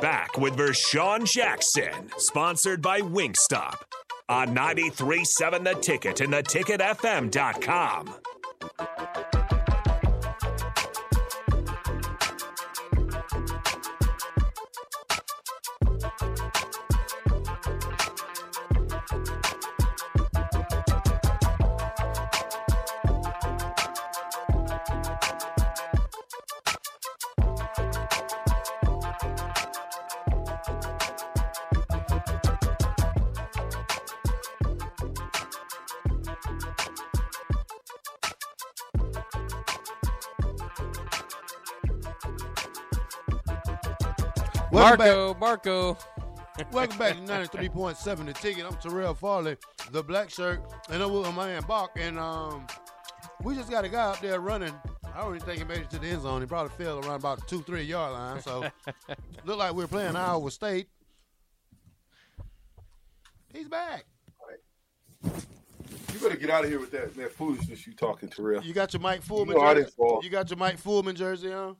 Back with Vershawn Jackson, sponsored by Wingstop on 93.7 The Ticket and theticketfm.com. Welcome Marco, Marco. welcome back to 93.7 The Ticket. I'm Terrell Farley, the black shirt, and I'm with my man Bach. And um, we just got a guy up there running. I don't even think he made it to the end zone. He probably fell around about the two, three yard line. So looked like we are playing Iowa State. He's back. You better get out of here with that, that foolishness you talking, Terrell. You got your Mike Fullman know jersey. You got your Mike Fullman jersey on.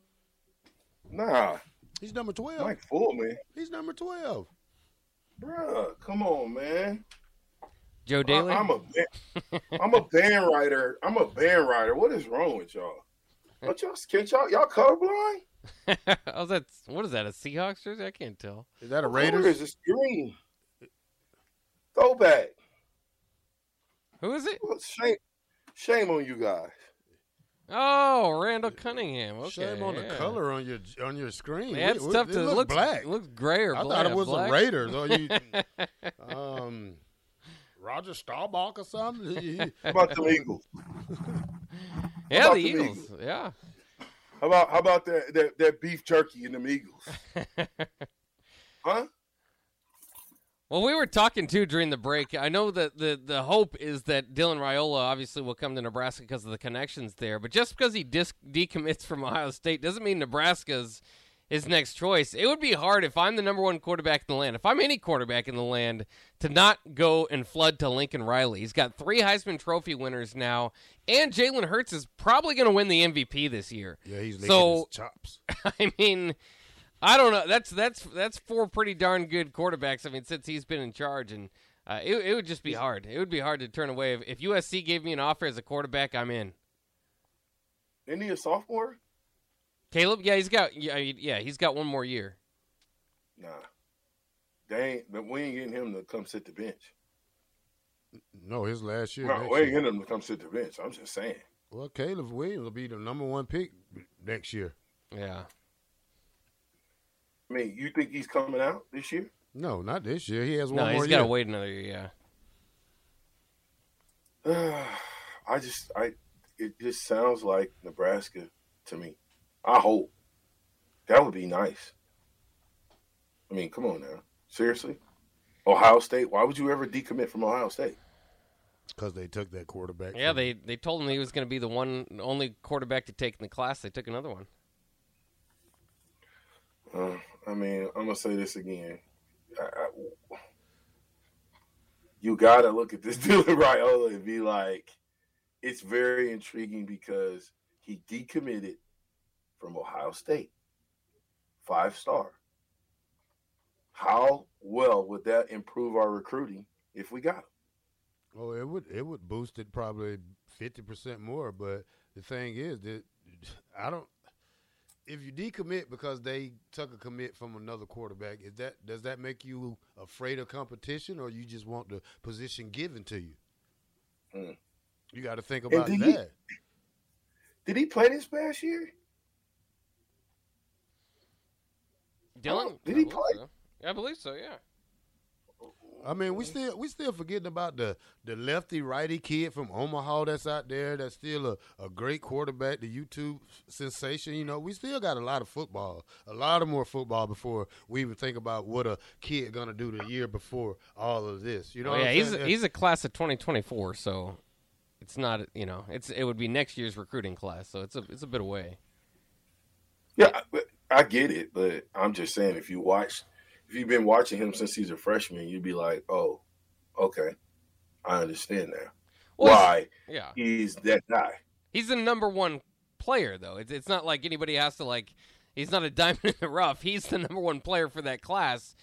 Nah, He's number 12. Mike Full, man. He's number 12. Bruh, come on, man. Joe I, Daly. I'm a ba- I'm a band writer. I'm a band writer. What is wrong with y'all? Don't y'all can't y'all y'all colorblind? oh, that's what is that? A Seahawks jersey? I can't tell. Is that a Where Raiders? is this green? Throwback. Who is it? Well, Shame, shame on you guys. Oh, Randall Cunningham. Okay, Shame on the color on your on your screen. Yeah, it's we- tough it to look look black. Looks gray or I black. I thought it was black. the Raiders. Or you, um, Roger Staubach or something. He- How about the Eagles? Yeah, about the the Eagles. Eagles? Yeah. How about how about that that, that beef jerky in them Eagles? Huh? Well, we were talking too during the break. I know that the the hope is that Dylan Raiola obviously will come to Nebraska because of the connections there. But just because he dis- decommits from Ohio State doesn't mean Nebraska's his next choice. It would be hard if I'm the number one quarterback in the land, if I'm any quarterback in the land, to not go and flood to Lincoln Riley. He's got three Heisman Trophy winners now, and Jalen Hurts is probably going to win the MVP this year. yeah, he's So- his chops. I mean, I don't know. That's that's that's four pretty darn good quarterbacks. I mean, since he's been in charge, and uh, it it would just be hard. It would be hard to turn away. If, if USC gave me an offer as a quarterback, I'm in. Isn't he a sophomore? Caleb, yeah, he's got yeah, yeah he's got one more year. Nah. They ain't but we ain't getting him to come sit the bench. No, his last year. No, we ain't year. getting him to come sit the bench. I'm just saying. Well, Caleb Williams will be the number one pick next year. Yeah, I mean, you think he's coming out this year? No, not this year. He has one no, one he's more got to wait another year. Yeah, I just I it just sounds like Nebraska to me. I hope. That would be nice. I mean, come on now. Seriously? Ohio State? Why would you ever decommit from Ohio State? Because they took that quarterback. yeah. from- They they told him he was going to be the one only quarterback to take in the class. They took another one. Uh, I mean, I'm gonna say this again. I, I, you gotta look at this Dylan Raiola and be like, it's very intriguing because he decommitted from Ohio State, five star. How well would that improve our recruiting if we got him? Oh, it would it would boost it probably fifty percent more. But the thing is that I don't. If you decommit because they took a commit from another quarterback, is that does that make you afraid of competition, or you just want the position given to you? Hmm. You got to think about did he- that. Did he play this past year? Dylan, did he play? so. I believe so. Yeah. I mean, we still we still forgetting about the the lefty righty kid from Omaha that's out there. That's still a, a great quarterback, the YouTube sensation. You know, we still got a lot of football, a lot of more football before we even think about what a kid gonna do the year before all of this. You know, Oh, what yeah, I'm he's saying? he's a class of 2024, so it's not you know it's it would be next year's recruiting class, so it's a it's a bit away. Yeah, I, I get it, but I'm just saying if you watch, if you've been watching him since he's a freshman, you'd be like, oh, okay, I understand now Well, why Yeah, he's that guy. he's the number one player though. It's it's not like anybody has to like. He's not a diamond in the rough. He's the number one player for that class.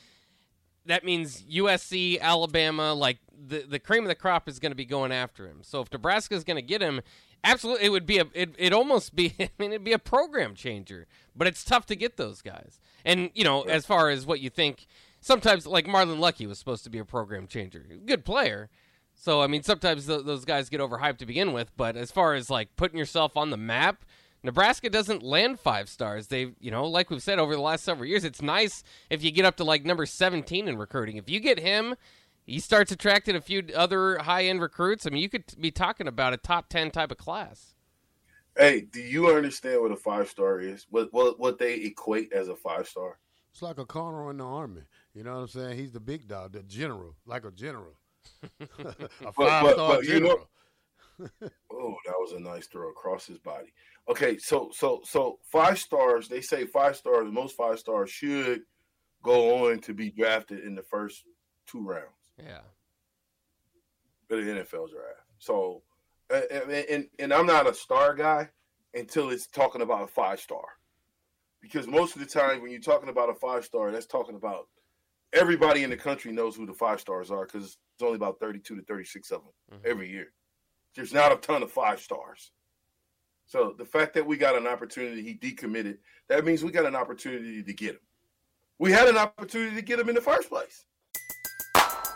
That means USC, Alabama, like the the cream of the crop is going to be going after him. So if Nebraska is going to get him, absolutely, it would be a it it almost be. I mean, it'd be a program changer. But it's tough to get those guys. And you know, as far as what you think, sometimes like Marlon Lucky was supposed to be a program changer. Good player. So I mean, sometimes th- those guys get overhyped to begin with. But as far as like putting yourself on the map, Nebraska doesn't land five stars. They, you know, like we've said over the last several years, it's nice if you get up to like number 17 in recruiting. If you get him, he starts attracting a few other high end recruits. I mean, you could be talking about a top 10 type of class. Hey, do you understand what a five star is? What what what they equate as a five star? It's like a colonel in the army. You know what I'm saying? He's the big dog, the general, like a general, a five star but you know- general. Oh, that was a nice throw across his body. Okay, so so so five stars. They say five stars. Most five stars should go on to be drafted in the first two rounds Yeah. of the NFL draft. So, and and, and I'm not a star guy until it's talking about a five star, because most of the time when you're talking about a five star, that's talking about everybody in the country knows who the five stars are because it's only about 32 to 36 of them Mhm. every year. There's not a ton of five stars. So the fact that we got an opportunity, he decommitted, that means we got an opportunity to get him. We had an opportunity to get him in the first place.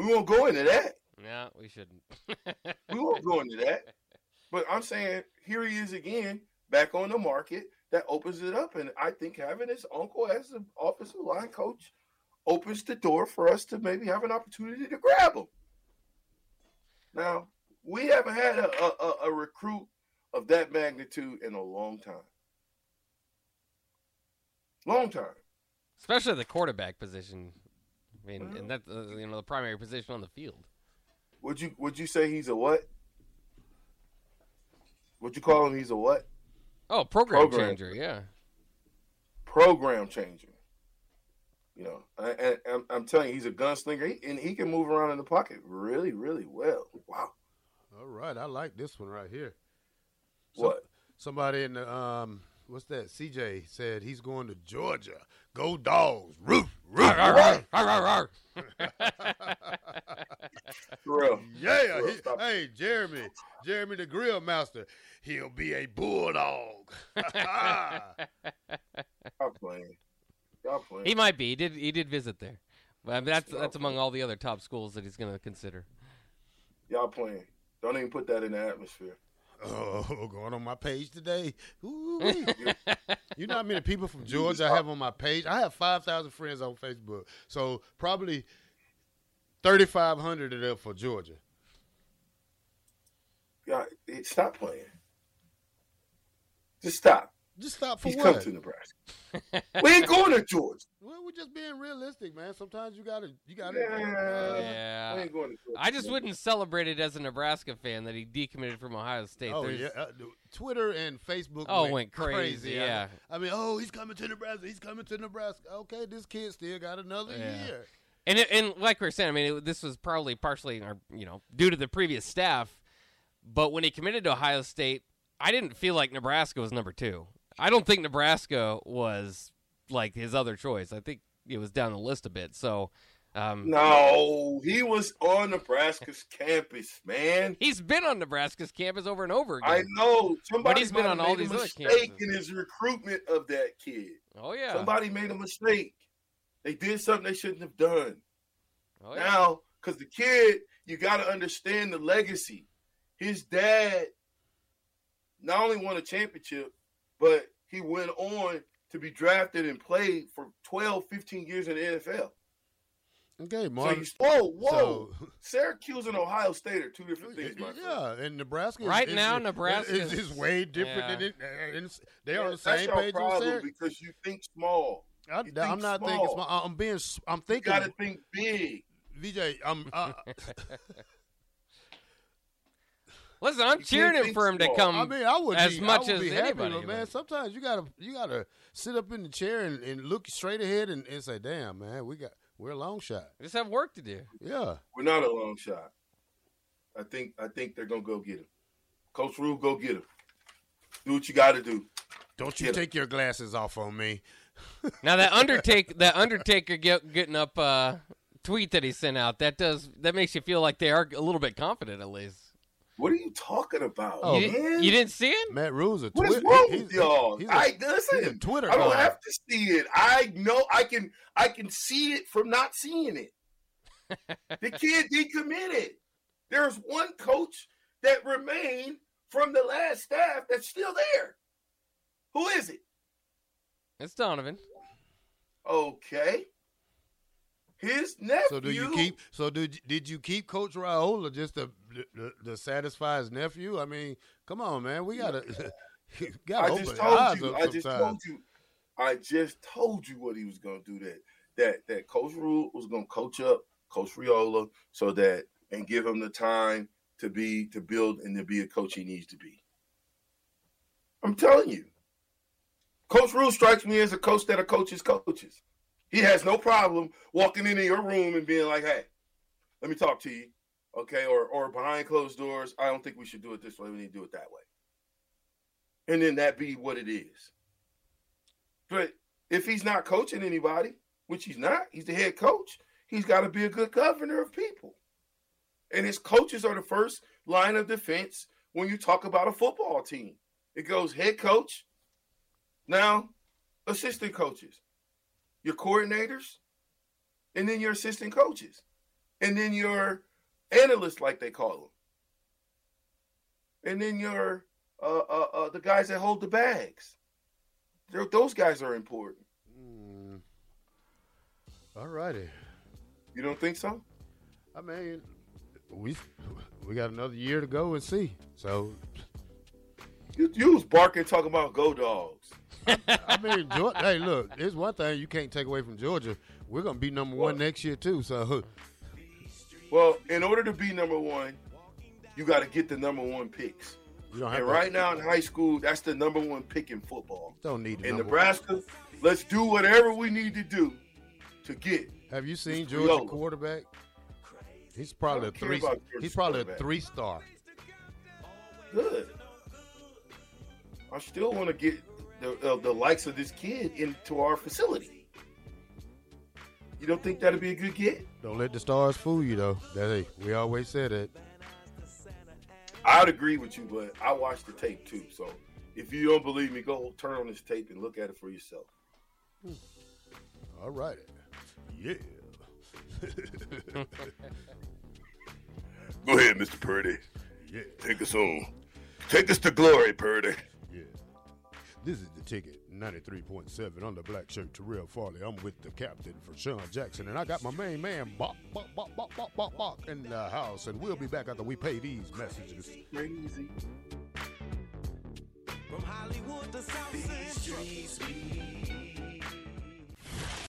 We won't go into that. Yeah, we shouldn't. We won't go into that. But I'm saying here he is again, back on the market. That opens it up, and I think having his uncle as an offensive line coach opens the door for us to maybe have an opportunity to grab him. Now we haven't had a, a, a- a recruit of that magnitude in a long time. Long time. Especially the quarterback position. I mean, and that uh, you know the primary position on the field. Would you would you say he's a what? Would you call him he's a what? Oh, program, Program. changer. Yeah. program changer. You know, and, and I'm, I'm telling you, he's a gunslinger, he, and he can move around in the pocket really, really well. Wow. All right, I like this one right here. So- What? Somebody in the um, what's that? CJ said he's going to Georgia. Go dogs, roof, roof. For real. Yeah, Bro, he- hey Jeremy, Jeremy the Grill Master. He'll be a bulldog. Y'all playing. Y'all playing. he might be. He did. He did visit there. But I mean, that's that's among all the other top schools that he's going to consider. Y'all playing. Don't even put that in the atmosphere. Oh, going on my page today. Ooh-wee. you know how many people from Georgia I have on my page? I have five thousand friends on Facebook, so probably thirty five hundred of them for Georgia. Y'all, eh, stop playing. Just stop. Just stop for He's what? come to Nebraska. we ain't going to Georgia. Well, we're just being realistic, man. Sometimes you gotta, you gotta. Yeah. We Yeah. ain't going to Georgia. I just wouldn't celebrate it as a Nebraska fan that he decommitted from Ohio State. Oh There's- yeah, uh, Twitter and Facebook. Oh, went crazy, I- yeah. I, mean, oh, he's coming to Nebraska. He's coming to Nebraska. Okay, this kid still got another Yeah. year. And it, and like we are saying, I mean, it, this was probably partially, or, you know, due to the previous staff. But when he committed to Ohio State, I didn't feel like Nebraska was number two. I don't think Nebraska was like his other choice. I think it was down the list a bit. So Um, No, he was on Nebraska's campus, man. He's been on Nebraska's campus over and over again. I know. Somebody but he's been on all made these a other mistake campuses. in his recruitment of that kid. oh yeah. Somebody made a mistake. They did something they shouldn't have done. oh, yeah. Now, because the kid, you got to understand the legacy. His dad not only won a championship, but he went on to be drafted and played for 12, 15 years in the NFL. Okay, So Martin. you, whoa, whoa. so- Syracuse and Ohio State are two different things, my friend. yeah, and Nebraska. Right is- now, is- Nebraska is, is way different yeah. than it. uh, and it's- They are on the That's same your page with problem Syracuse. because you think small. I, you am think not thinking. small. Small. I'm being. I'm thinking. You got to think big. VJ, I'm. Uh, Listen, I'm cheering can't him think for him to come. I mean, I would as be, much I would as be happy, anybody, but man, sometimes you gotta you gotta sit up in the chair and, and look straight ahead and, and say, "Damn, man, we got we're a long shot." just have work to do. Yeah, We're not a long shot. I think I think they're gonna go get him. Coach Rhule, go get him. Do what you got to do. don't you Get 'em. take your glasses off on me. Now that Undertaker, that Undertaker get, getting up uh, tweet that he sent out, that does that makes you feel like they are a little bit confident at least. What are you talking about, Oh, you, man? didn't, you didn't see it? Matt Rhule's a What Twitter. is wrong he's- with y'all? He's a, I he's a listen. Twitter I don't guy. have to see it. I know I can. I can see it from not seeing it. the kid decommitted. There's one coach that remained from the last staff that's still there. Who is it? It's Donovan. Okay. His nephew. So do you keep? So did did you keep Coach Raiola just to, to, to satisfy his nephew? I mean, come on, man, we gotta gotta I open just told you. I just sometimes. told you. I just told you what he was going to do. That that that Coach Rhule was going to coach up Coach Raiola so that and give him the time to be to build and to be a coach he needs to be. I'm telling you, Coach Rhule strikes me as a coach that a coaches coaches. He has no problem walking into your room and being like, "Hey, let me talk to you." Okay, or or behind closed doors, I don't think we should do it this way. We need to do it that way and then that be what it is. But if he's not coaching anybody, which he's not, he's the head coach, he's got to be a good governor of people. And his coaches are the first line of defense when you talk about a football team. It goes head coach, now assistant coaches, your coordinators, and then your assistant coaches, and then your analysts, like they call them, and then your uh, uh, uh, the guys that hold the bags. They're, those guys are important. Mm. All righty. You don't think so? I mean, we we got another year to go and see. So You, you was barking talking about go dogs. I mean, Georgia, hey, look, there's one thing you can't take away from Georgia. We're gonna be number one next year too. So Well, in order to be number one, you got to get the number one picks. you don't have And to, right now in high school, that's the number one pick in football. don't need In Nebraska, let's do whatever we need to do to get. Have you seen Georgia quarterback? He's probably a three. He's probably a three star. Good. I still want to get the, uh, the likes of this kid into our facility. You don't think that'd be a good get? Don't let the stars fool you though. That hey, we always said it. I'd agree with you, but I watched the tape too. So if you don't believe me, go turn on this tape and look at it for yourself. All right. Yeah. Go ahead, Mr. Purdy. Yeah. Take us home. Take us to glory, Purdy. Yeah. This is the ticket, 93.7 on the black shirt, Terrell Farley. I'm with the captain Vershawn Jackson, and I got my main man, Bop, Bop, Bop, Bop, Bop, Bop, Bop, in the house, and we'll be back after we pay these messages. Crazy. From Hollywood to South Central.